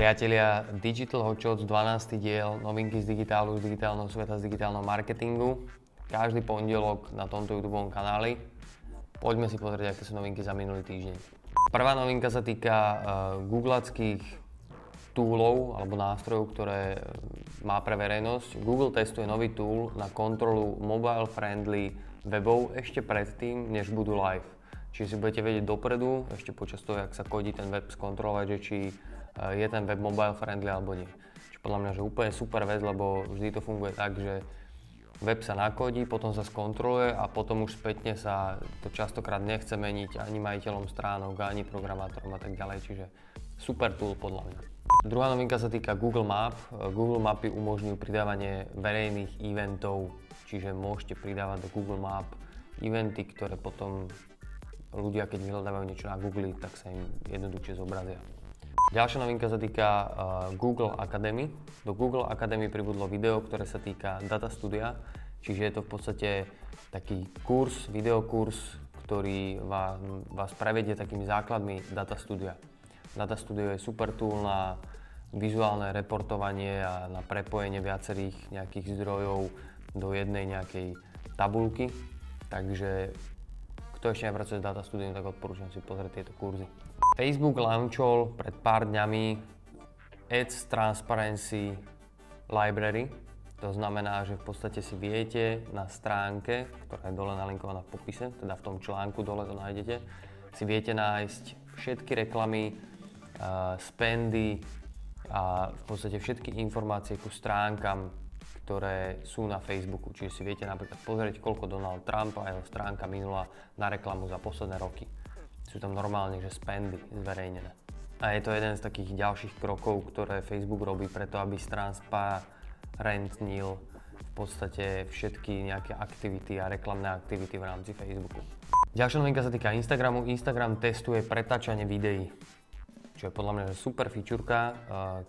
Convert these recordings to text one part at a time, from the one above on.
Priatelia, Digital Hotshots 12. diel, novinky z digitálu, z digitálneho sveta, z digitálneho marketingu. Každý pondelok na tomto YouTube kanáli. Poďme si pozrieť, aké sú novinky za minulý týždeň. Prvá novinka sa týka uh, googlackých toolov alebo nástrojov, ktoré uh, má pre verejnosť. Google testuje nový tool na kontrolu mobile-friendly webov ešte predtým, než budú live. Čiže si budete vedieť dopredu, ešte počas toho, ak sa kodí ten web, skontrolovať, že či je ten web mobile friendly alebo nie. Čiže podľa mňa, že úplne super vec, lebo vždy to funguje tak, že web sa nakodí, potom sa skontroluje a potom už spätne sa to častokrát nechce meniť ani majiteľom stránok, ani programátorom a tak ďalej, čiže super tool podľa mňa. Druhá novinka sa týka Google Map. Google Mapy umožňujú pridávanie verejných eventov, čiže môžete pridávať do Google Map eventy, ktoré potom ľudia, keď vyhľadávajú niečo na Google, tak sa im jednoduchšie zobrazia. Ďalšia novinka sa týka uh, Google Academy. Do Google Academy pribudlo video, ktoré sa týka Data Studia, čiže je to v podstate taký kurz, videokurs, ktorý vás, vás prevedie takými základmi Data Studia. Data Studio je super tool na vizuálne reportovanie a na prepojenie viacerých nejakých zdrojov do jednej nejakej tabulky. Takže kto ešte nepracuje s Data Studio, tak odporúčam si pozrieť tieto kurzy. Facebook launchol pred pár dňami Ads Transparency Library. To znamená, že v podstate si viete na stránke, ktorá je dole nalinkovaná v popise, teda v tom článku dole to nájdete, si viete nájsť všetky reklamy, uh, spendy a v podstate všetky informácie ku stránkam, ktoré sú na Facebooku. Čiže si viete napríklad pozrieť, koľko Donald Trump a jeho stránka minula na reklamu za posledné roky sú tam normálne, že spendy zverejnené. A je to jeden z takých ďalších krokov, ktoré Facebook robí preto, aby stransparentnil v podstate všetky nejaké aktivity a reklamné aktivity v rámci Facebooku. Ďalšia novinka sa týka Instagramu. Instagram testuje pretáčanie videí, čo je podľa mňa super fičurka.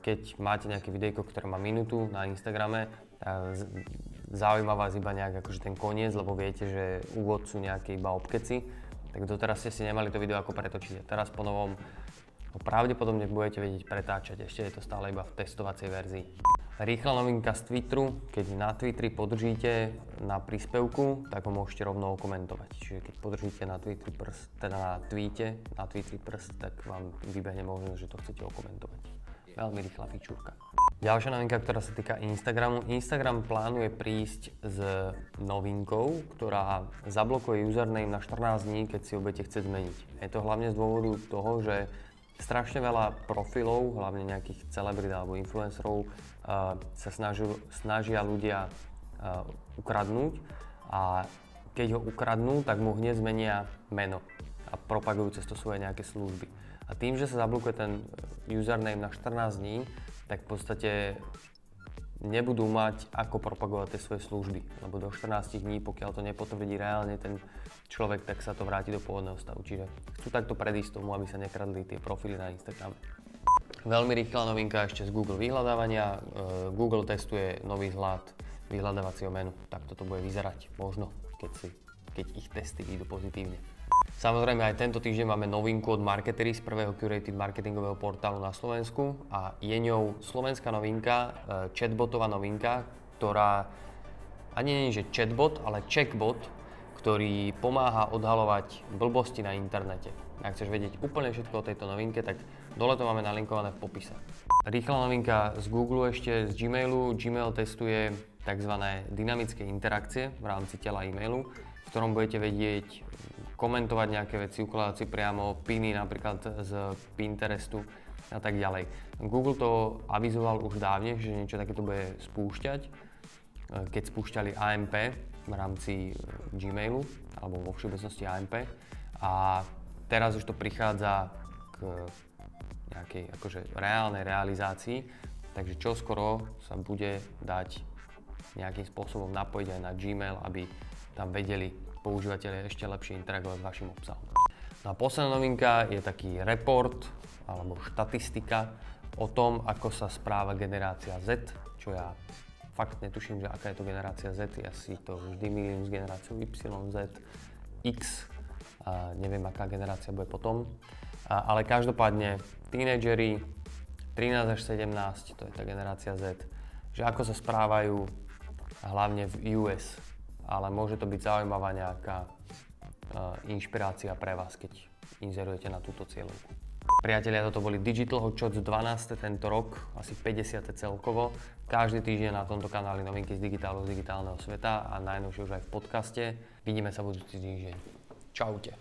Keď máte nejaké videjko, ktoré má minútu na Instagrame, zaujíma vás iba nejak akože ten koniec, lebo viete, že úvod sú nejaké iba obkeci tak doteraz ste si nemali to video ako pretočiť. A teraz po novom ho pravdepodobne budete vedieť pretáčať, ešte je to stále iba v testovacej verzii. Rýchla novinka z Twitteru, keď na Twitteri podržíte na príspevku, tak ho môžete rovno komentovať. Čiže keď podržíte na Twitteri prst, teda na tweete, na Twitteri prst, tak vám vybehne možnosť, že to chcete okomentovať. Veľmi rýchla fičúrka. Ďalšia novinka, ktorá sa týka Instagramu. Instagram plánuje prísť s novinkou, ktorá zablokuje username na 14 dní, keď si ho budete chcieť zmeniť. Je to hlavne z dôvodu toho, že strašne veľa profilov, hlavne nejakých celebrit alebo influencerov, uh, sa snažu, snažia ľudia uh, ukradnúť a keď ho ukradnú, tak mu hneď zmenia meno a propagujú cez to svoje nejaké služby. A tým, že sa zablokuje ten username na 14 dní, tak v podstate nebudú mať ako propagovať tie svoje služby. Lebo do 14 dní, pokiaľ to nepotvrdí reálne ten človek, tak sa to vráti do pôvodného stavu. Čiže chcú takto predísť tomu, aby sa nekradli tie profily na Instagrame. Veľmi rýchla novinka ešte z Google vyhľadávania. E, Google testuje nový vzhľad vyhľadávacieho menu. Tak toto bude vyzerať možno, keď, si, keď ich testy výjdu pozitívne. Samozrejme aj tento týždeň máme novinku od Marketery z prvého curated marketingového portálu na Slovensku a je ňou slovenská novinka, e, chatbotová novinka, ktorá ani nie je že chatbot, ale checkbot, ktorý pomáha odhalovať blbosti na internete. Ak chceš vedieť úplne všetko o tejto novinke, tak dole to máme nalinkované v popise. Rýchla novinka z Google ešte, z Gmailu. Gmail testuje tzv. dynamické interakcie v rámci tela e-mailu, v ktorom budete vedieť komentovať nejaké veci, ukladať si priamo piny napríklad z Pinterestu a tak ďalej. Google to avizoval už dávne, že niečo takéto bude spúšťať, keď spúšťali AMP v rámci e, Gmailu alebo vo všeobecnosti AMP a teraz už to prichádza k nejakej akože reálnej realizácii, takže čoskoro sa bude dať nejakým spôsobom napojiť aj na Gmail, aby tam vedeli používateľe ešte lepšie interagovať s vašim obsahom. No a posledná novinka je taký report alebo štatistika o tom, ako sa správa generácia Z, čo ja fakt netuším, že aká je to generácia Z, ja si to vždy milím s generáciou Y, Z, X, a neviem, aká generácia bude potom. A, ale každopádne, tínedžeri 13 až 17, to je tá generácia Z, že ako sa správajú hlavne v US, ale môže to byť zaujímavá nejaká uh, inšpirácia pre vás, keď inzerujete na túto cieľovku. Priatelia, toto boli Digital Hot Shots 12. tento rok, asi 50. celkovo. Každý týždeň na tomto kanáli novinky z digitálu, z digitálneho sveta a najnovšie už aj v podcaste. Vidíme sa budúci týždeň. Čaute.